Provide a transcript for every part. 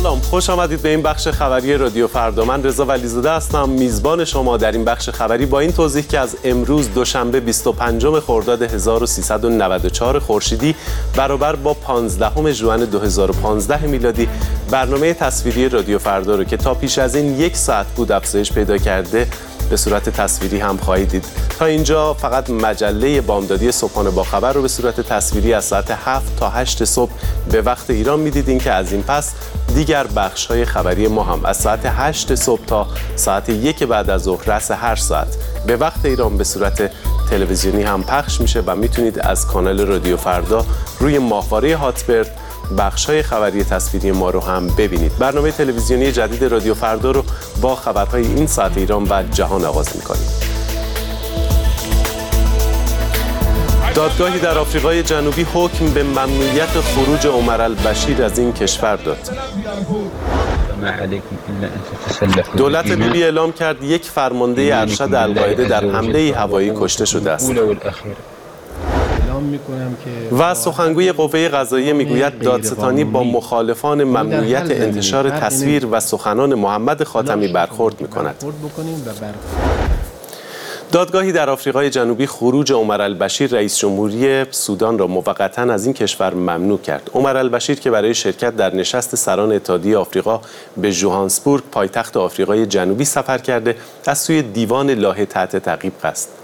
سلام خوش آمدید به این بخش خبری رادیو فردا. من رضا ولیزاده هستم. میزبان شما در این بخش خبری با این توضیح که از امروز دوشنبه 25 خرداد 1394 خورشیدی برابر با 15 ژوئن 2015 میلادی برنامه تصویری رادیو فردا رو که تا پیش از این یک ساعت بود افزایش پیدا کرده به صورت تصویری هم خواهید دید. تا اینجا فقط مجله بامدادی صبحانه با خبر رو به صورت تصویری از ساعت 7 تا 8 صبح به وقت ایران می‌دیدین که از این پس دیگر بخش های خبری ما هم از ساعت 8 صبح تا ساعت یک بعد از ظهر رس هر ساعت به وقت ایران به صورت تلویزیونی هم پخش میشه و می‌تونید از کانال رادیو فردا روی ماهواره هاتبرد بخش های خبری تصویری ما رو هم ببینید. برنامه تلویزیونی جدید رادیو فردا رو با خبرهای این ساعت ایران و جهان آغاز می‌کنیم. دادگاهی در آفریقای جنوبی حکم به ممنوعیت خروج عمر البشیر از این کشور داد. دولت لیبی اعلام کرد یک فرمانده ارشد القاعده در حمله هوایی کشته شده است. و سخنگوی قوه قضاییه می‌گوید دادستانی با مخالفان ممنوعیت انتشار تصویر و سخنان محمد خاتمی برخورد می‌کند. دادگاهی در آفریقای جنوبی خروج عمر البشیر رئیس جمهوری سودان را موقتا از این کشور ممنوع کرد. عمر البشیر که برای شرکت در نشست سران اتحادیه آفریقا به جوهانسبورگ پایتخت آفریقای جنوبی سفر کرده از سوی دیوان لاهه تحت تعقیب است.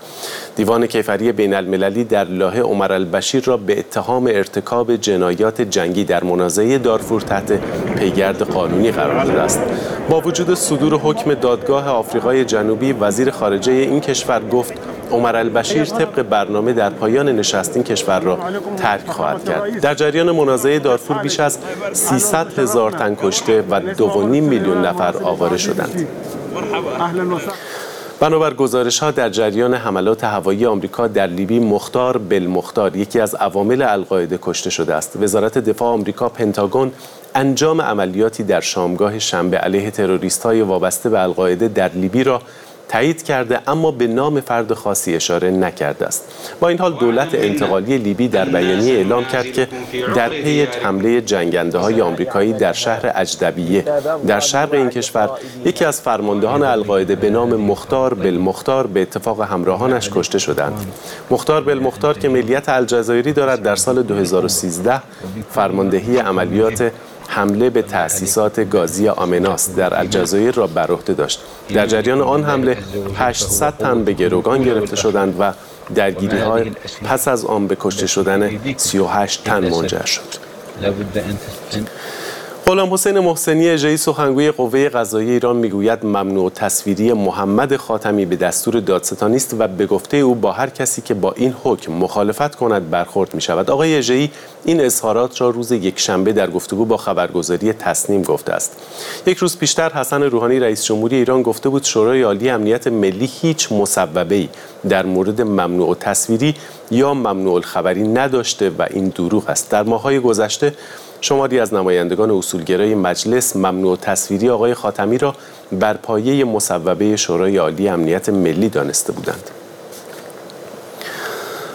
دیوان کیفری بین المللی در لاهه عمر البشیر را به اتهام ارتکاب جنایات جنگی در منازعه دارفور تحت پیگرد قانونی قرار داده است. با وجود صدور حکم دادگاه آفریقای جنوبی وزیر خارجه این کشور گفت عمر البشیر طبق برنامه در پایان نشست این کشور را ترک خواهد کرد. در جریان منازعه دارفور بیش از 300 هزار تن کشته و 2.5 میلیون نفر آواره شدند. بنابر گزارش ها در جریان حملات هوایی آمریکا در لیبی مختار بالمختار یکی از عوامل القاعده کشته شده است. وزارت دفاع آمریکا پنتاگون انجام عملیاتی در شامگاه شنبه علیه تروریست های وابسته به القاعده در لیبی را تایید کرده اما به نام فرد خاصی اشاره نکرده است. با این حال دولت انتقالی لیبی در بیانیه اعلام کرد که در پی حمله جنگنده های آمریکایی در شهر اجدبیه در شرق این کشور یکی از فرماندهان القاعده به نام مختار بالمختار به اتفاق همراهانش کشته شدند. مختار بالمختار که ملیت الجزایری دارد در سال 2013 فرماندهی عملیات حمله به تأسیسات گازی آمناس در الجزایر را بر عهده داشت. در جریان آن حمله 800 تن به گروگان گرفته شدند و درگیری های پس از آن به کشته شدن 38 تن منجر شد. غلام حسین محسنی اجرایی سخنگوی قوه قضایی ایران می‌گوید ممنوع تصویری محمد خاتمی به دستور دادستانی است و به گفته او با هر کسی که با این حکم مخالفت کند برخورد می شود آقای اجرایی این اظهارات را روز یک شنبه در گفتگو با خبرگزاری تصنیم گفته است. یک روز پیشتر حسن روحانی رئیس جمهوری ایران گفته بود شورای عالی امنیت ملی هیچ مسببه در مورد ممنوع تصویری یا ممنوع خبری نداشته و این دروغ است. در ماهای گذشته شماری از نمایندگان اصولگرای مجلس ممنوع تصویری آقای خاتمی را بر پایه مصوبه شورای عالی امنیت ملی دانسته بودند.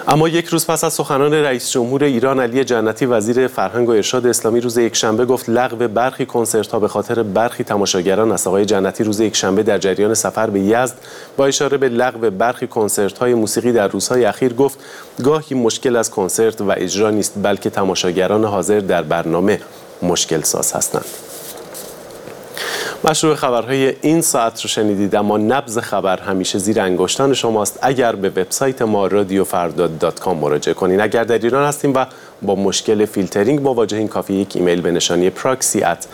اما یک روز پس از سخنان رئیس جمهور ایران علی جنتی وزیر فرهنگ و ارشاد اسلامی روز یکشنبه گفت لغو برخی کنسرت ها به خاطر برخی تماشاگران است آقای جنتی روز یکشنبه در جریان سفر به یزد با اشاره به لغو برخی کنسرت های موسیقی در روزهای اخیر گفت گاهی مشکل از کنسرت و اجرا نیست بلکه تماشاگران حاضر در برنامه مشکل ساز هستند. مشروع خبرهای این ساعت رو شنیدید اما نبز خبر همیشه زیر انگشتان شماست. اگر به وبسایت ما رادیو مراجعه کنین. اگر در ایران هستین و با مشکل فیلترینگ مواجهین کافی یک ایمیل به نشانی proxy at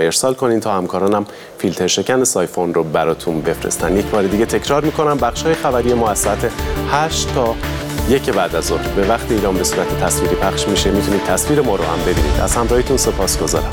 ارسال کنین تا همکارانم فیلتر شکن سایفون رو براتون بفرستن. یک بار دیگه تکرار می‌کنم بخش های خبری ما از ساعت 8 تا یک بعد از ظهر. به وقت ایران به صورت تصویری پخش میشه. می‌تونید تصویر ما رو هم ببینید. از همراهیتون سپاسگزارم.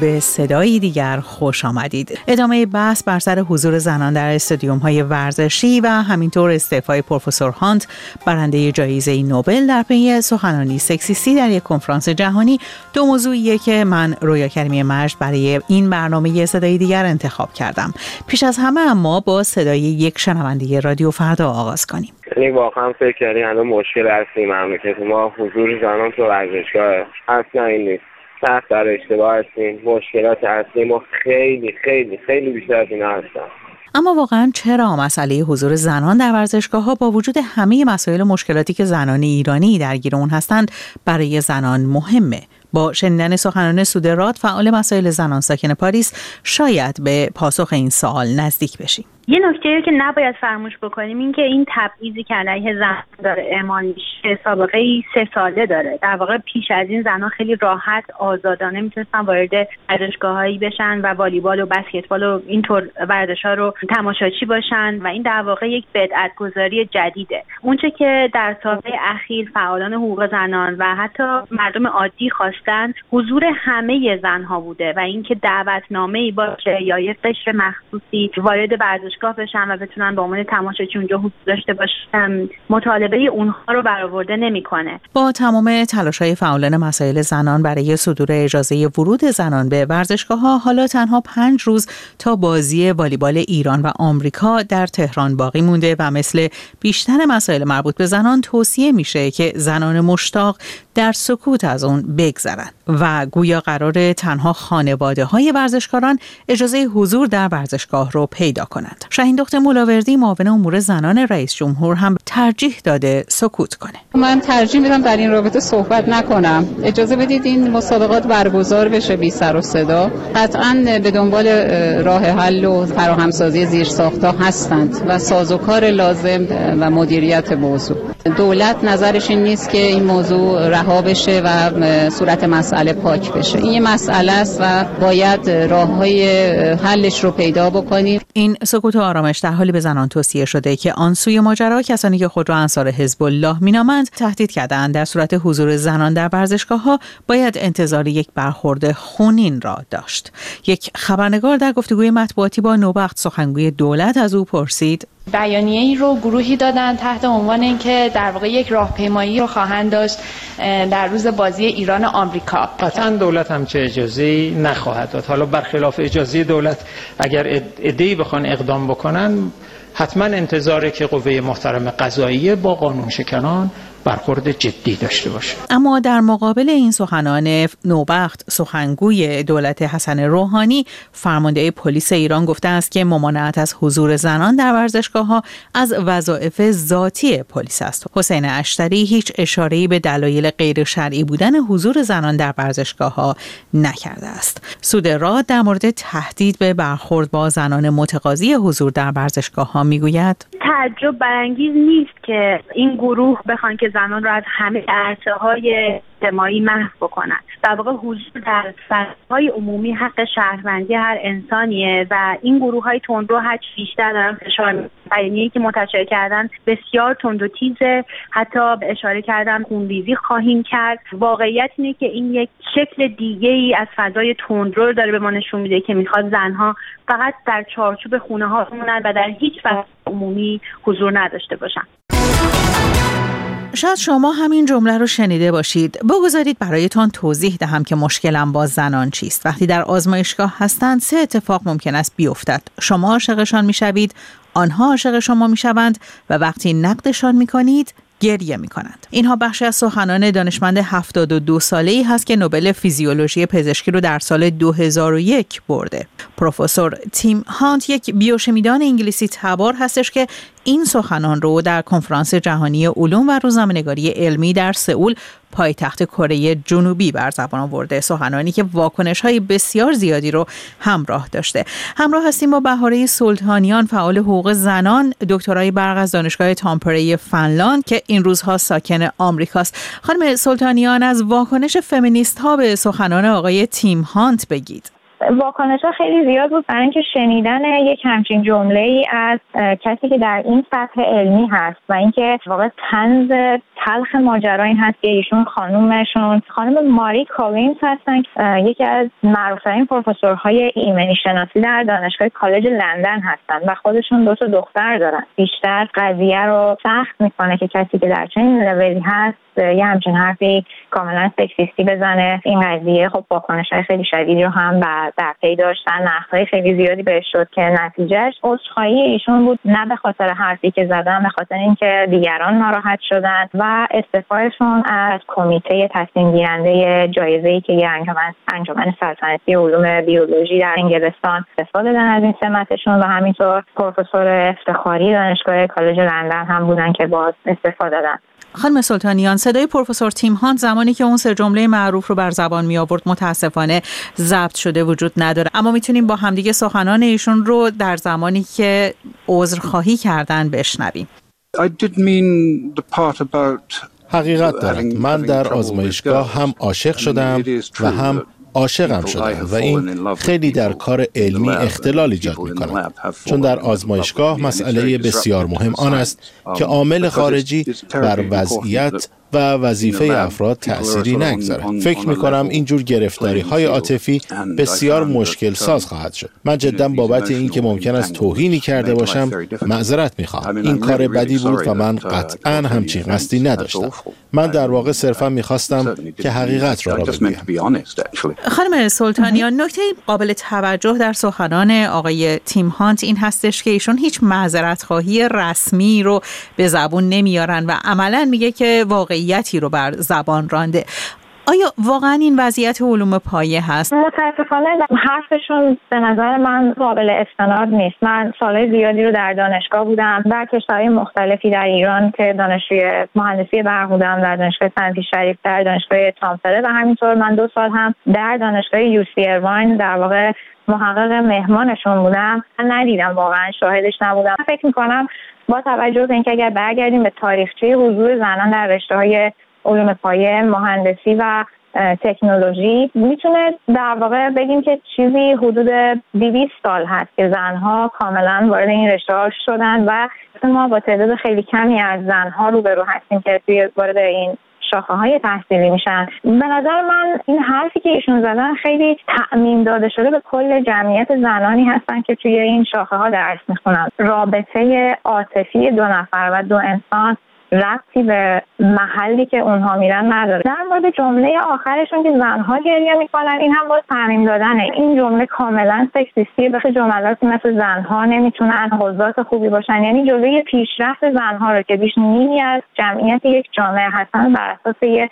به صدایی دیگر خوش آمدید. ادامه بحث بر سر حضور زنان در استادیوم های ورزشی و همینطور استعفای پروفسور هانت برنده جایزه نوبل در پی سخنانی سکسیستی در یک کنفرانس جهانی دو موضوعیه که من رویا کریمی مجد برای این برنامه صدای دیگر انتخاب کردم. پیش از همه اما با صدای یک شنونده رادیو فردا آغاز کنیم. یعنی واقعا فکر کردی الان مشکل اصلی مملکت ما حضور زنان تو ورزشگاه اصلا این نیست سخت در اشتباه هستیم. مشکلات اصلی ما خیلی خیلی خیلی بیشتر از اینا هستن اما واقعا چرا مسئله حضور زنان در ورزشگاه ها با وجود همه مسائل مشکلاتی که زنان ایرانی درگیر اون هستند برای زنان مهمه؟ با شنیدن سخنان سودرات فعال مسائل زنان ساکن پاریس شاید به پاسخ این سوال نزدیک بشیم. یه نکته که نباید فراموش بکنیم این که این تبعیضی که علیه زن داره اعمال میشه سابقه ای سه ساله داره. در واقع پیش از این زنها خیلی راحت آزادانه می‌تونستن وارد ورزشگاههایی بشن و والیبال و بسکتبال و اینطور ورزش ها رو تماشاچی باشن و این در واقع یک بدعت گذاری جدیده اونچه که در سالهای اخیر فعالان حقوق زنان و حتی مردم عادی خواستن حضور همه زنها بوده و اینکه دعوتنامه ای باشه یا یک قشر مخصوصی وارد ورزش ورزشگاه بشن و بتونن به عنوان تماشاچی اونجا حضور داشته باشن مطالبه اونها رو برآورده نمی‌کنه. با تمام تلاش های فعالان مسائل زنان برای صدور اجازه ورود زنان به ورزشگاه ها حالا تنها پنج روز تا بازی والیبال ایران و آمریکا در تهران باقی مونده و مثل بیشتر مسائل مربوط به زنان توصیه میشه که زنان مشتاق در سکوت از اون بگذرن و گویا قرار تنها خانواده های ورزشکاران اجازه حضور در ورزشگاه رو پیدا کنند. شاهین دختر ملاوردی معاون امور زنان رئیس جمهور هم ترجیح داده سکوت کنه. من ترجیح میدم در این رابطه صحبت نکنم. اجازه بدید این مسابقات برگزار بشه بی سر و صدا. قطعا به دنبال راه حل و فراهمسازی زیر ساختا هستند و سازوکار لازم و مدیریت موضوع. دولت نظرش این نیست که این موضوع رها بشه و صورت مسئله پاک بشه. این یه مسئله است و باید راه های حلش رو پیدا بکنیم. این سکوت و آرامش در حالی به زنان توصیه شده که آن سوی ماجرا کسانی که خود را انصار حزب الله مینامند تهدید کردند در صورت حضور زنان در ورزشگاه ها باید انتظار یک برخورد خونین را داشت. یک خبرنگار در گفتگوی مطبوعاتی با نوبخت سخنگوی دولت از او پرسید. بیانیه ای رو گروهی دادن تحت عنوان اینکه در واقع یک راهپیمایی رو خواهند داشت در روز بازی ایران آمریکا. قطعا دولت هم چه اجازه نخواهد داد. حالا برخلاف اجازه دولت اگر ادعی بخوان اقدام بکنن حتما انتظاره که قوه محترم قضاییه با قانون شکنان برخورد جدی داشته باشه. اما در مقابل این سخنان نوبخت سخنگوی دولت حسن روحانی فرمانده پلیس ایران گفته است که ممانعت از حضور زنان در ورزشگاه ها از وظایف ذاتی پلیس است. حسین اشتری هیچ اشاره‌ای به دلایل غیر شرعی بودن حضور زنان در ورزشگاه ها نکرده است. سود راد در مورد تهدید به برخورد با زنان متقاضی حضور در ورزشگاه ها می‌گوید. تعجب برانگیز نیست که این گروه بخوان که زنان را از همه عرصه های اجتماعی محو بکنن. در واقع حضور در های عمومی حق شهروندی هر انسانیه و این گروه های تندرو هر بیشتر دارن فشار بیانیه‌ای که منتشر کردن بسیار تند و تیزه حتی اشاره کردن خونریزی خواهیم کرد. واقعیت اینه که این یک شکل دیگه ای از فضای تندرو رو داره به ما نشون میده که می‌خواد زنها فقط در چارچوب خونه ها و در هیچ فضای عمومی حضور نداشته باشن. شاید شما همین جمله رو شنیده باشید. بگذارید برایتان توضیح دهم که مشکلم با زنان چیست. وقتی در آزمایشگاه هستند سه اتفاق ممکن است بیفتد. شما عاشقشان می‌شوید آنها عاشق شما می‌شوند و وقتی نقدشان می‌کنید گریه می کنند. اینها بخشی از سخنان دانشمند 72 ساله ای هست که نوبل فیزیولوژی پزشکی رو در سال 2001 برده. پروفسور تیم هانت یک بیوشمیدان انگلیسی تبار هستش که این سخنان رو در کنفرانس جهانی علوم و روزنامه‌نگاری علمی در سئول پایتخت کره جنوبی بر زبان آورده. سخنانی که واکنش های بسیار زیادی رو همراه داشته. همراه هستیم با بهاره سلطانیان فعال حقوق زنان دکترای برق از دانشگاه تامپره فنلاند که این روزها ساکن آمریکاست. خانم سلطانیان از واکنش فمینیست ها به سخنان آقای تیم هانت بگید. واکنش ها خیلی زیاد بود برای اینکه شنیدن یک همچین جمله ای از کسی که در این سطح علمی هست و اینکه واقع تنز تلخ ماجرا این هست که ایشون خانومشون خانم ماری کالینز هستن یکی از معروفترین پروفسورهای ایمنی شناسی در دانشگاه کالج لندن هستن و خودشون دو تا دختر دارن. بیشتر قضیه رو سخت می‌کنه که کسی که در چنین لولی هست یه همچین حرفی کاملا سکسیستی بزنه. این قضیه خب واکنش خیلی شدیدی رو هم در پی داشتن نقدهای خیلی زیادی بهش شد که نتیجهش عذرخواهی ایشون بود. نه به خاطر حرفی که زدن به خاطر اینکه دیگران ناراحت شدن و استعفایشون از کمیته تصمیم گیرنده جایزه ای که یه انجمن انجمن سلطنتی علوم بیولوژی در انگلستان استفاده دادن از این سمتشون و همینطور پروفسور افتخاری دانشگاه کالج لندن هم بودن که باز استفاده دادن. خانم سلطانیان صدای پروفسور تیم هانت زمانی که اون سه جمله معروف رو بر زبان می آورد متاسفانه ضبط شده وجود نداره. اما می‌تونیم با همدیگه سخنان ایشون رو در زمانی که عذرخواهی کردن بشنویم. حقیقت دارد. من در آزمایشگاه هم عاشق شدم و هم عاشقم شدم و این خیلی در کار علمی اختلال ایجاد می چون در آزمایشگاه مسئله بسیار مهم آن است که عامل خارجی بر وضعیت و وظیفه افراد تأثیری نگذارد فکر می کنم اینجور گرفتاری های عاطفی بسیار مشکل ساز خواهد شد. من جدا بابت این که ممکن است توهینی کرده باشم معذرت می خواهم این کار بدی بود و من قطعا همچین قصدی نداشتم. من در واقع صرفا می‌خواستم که حقیقت را را بگویم. خانم سلطانیان نکته قابل توجه در سخنان آقای تیم هانت این هستش که ایشون هیچ معذرت خواهی رسمی رو به زبون نمیارن و عملا میگه که واقعیتی رو بر زبان رانده. آیا واقعا این وضعیت علوم پایه هست؟ متاسفانه حرفشون به نظر من قابل استناد نیست. من سالهای زیادی رو در دانشگاه بودم در کشورهای مختلفی در ایران که دانشجوی مهندسی برق بودم در دانشگاه صنعتی شریف در دانشگاه تامپره و همینطور من دو سال هم در دانشگاه یو سی در واقع محقق مهمانشون بودم من ندیدم واقعا شاهدش نبودم فکر می‌کنم با توجه به اینکه اگر برگردیم به تاریخچه حضور زنان در رشته های علوم پایه مهندسی و تکنولوژی. می‌تونه در واقع بگیم که چیزی حدود 200 سال هست که زنها کاملا وارد این رشته شدن و ما با تعداد خیلی کمی از زنها روبرو هستیم که توی وارد این شاخه های تحصیلی میشن. به نظر من این حرفی که ایشون زدن خیلی تعمیم داده شده به کل جمعیت زنانی هستن که توی این شاخه ها درس می‌خونن. رابطه عاطفی دو نفر و دو انسان ربطی به محلی که اونها میرن نداره. در مورد جمله آخرشون که زنها گریه می‌کنن این هم باز تعمیم دادنه. این جمله کاملا سکسیستی به جملاتی مثل زنها نمی‌تونن حضات خوبی باشن. یعنی جلوی پیشرفت زنها رو که بیش نیمی از جمعیت یک جامعه هستن بر اساس یه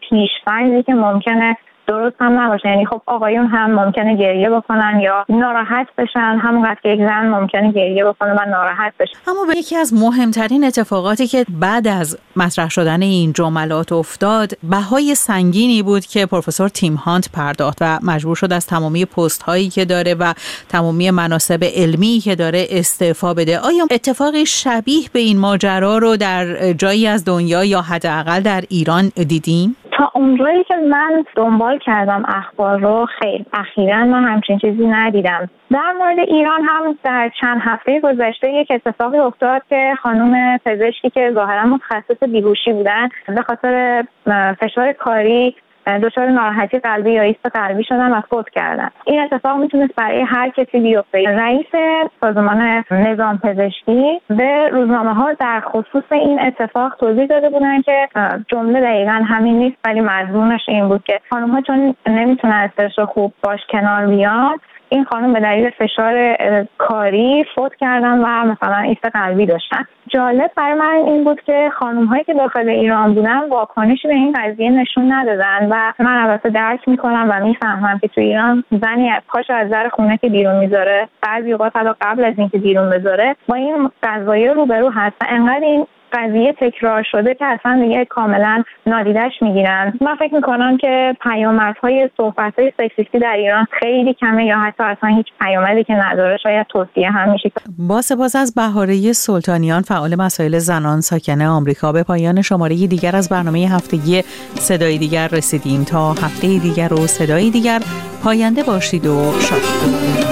پیشفرضی که ممکنه درست هم نباشه. یعنی خب آقایون هم ممکنه گریه بکنن یا ناراحت بشن. همونقدر که یک زن ممکنه گریه بکنه و ناراحت بشه. اما به یکی از مهمترین اتفاقاتی که بعد از مطرح شدن این جملات افتاد بهای سنگینی بود که پروفسور تیم هانت پرداخت و مجبور شد از تمامی پست هایی که داره و تمامی مناسب علمی که داره استعفا بده. آیا اتفاقی شبیه به این ماجرا رو در جایی از دنیا یا حداقل در ایران دیدیم؟ تا اونجایی که من دنبال کردم اخبار رو خیلی اخیرا من همچین چیزی ندیدم. در مورد ایران هم در چند هفته گذشته یک اتفاقی افتاد که خانم پزشکی که ظاهرا متخصص بیهوشی بودن به خاطر فشار کاری دچار ناراحتی قلبی یا ایست قلبی شدن و فوت کردن. این اتفاق می‌تونست برای هر کسی بیفته. رئیس سازمان نظام پزشکی به روزنامه ها در خصوص این اتفاق توضیح داده بودن که جمله دقیقا همین نیست ولی مضمونش این بود که خانم ها چون نمی‌تونن استرس خوب باش کنار بیان این خانم به دلیل فشار کاری فوت کردن و مثلا ایست قلبی داشتن. جالب برای من این بود که خانم هایی که داخل ایران بودن واکنشی به این قضیه نشون ندادن و من البته درک می‌کنم و می‌فهمم که تو ایران زنی پاش از در خونه که بیرون می‌ذاره بعضی اوقات حتی قبل از اینکه بیرون بذاره با این قضایی روبرو هست. و انقدر این قضیه تکرار شده که اصلا دیگه کاملا نادیدش می‌گیرن. من فکر می‌کنم که پیامدهای صحبت های سکسیستی در ایران خیلی کمه یا حتی اصلا هیچ پیامدی که نداره شاید توصیه هم میشه. با سپاس از بهاره سلطانیان فعال مسائل زنان ساکن آمریکا. به پایان شماره دیگر از برنامه هفتگی صدای دیگر رسیدیم. تا هفته دیگر و صدای دیگر. پاینده باشید و شاد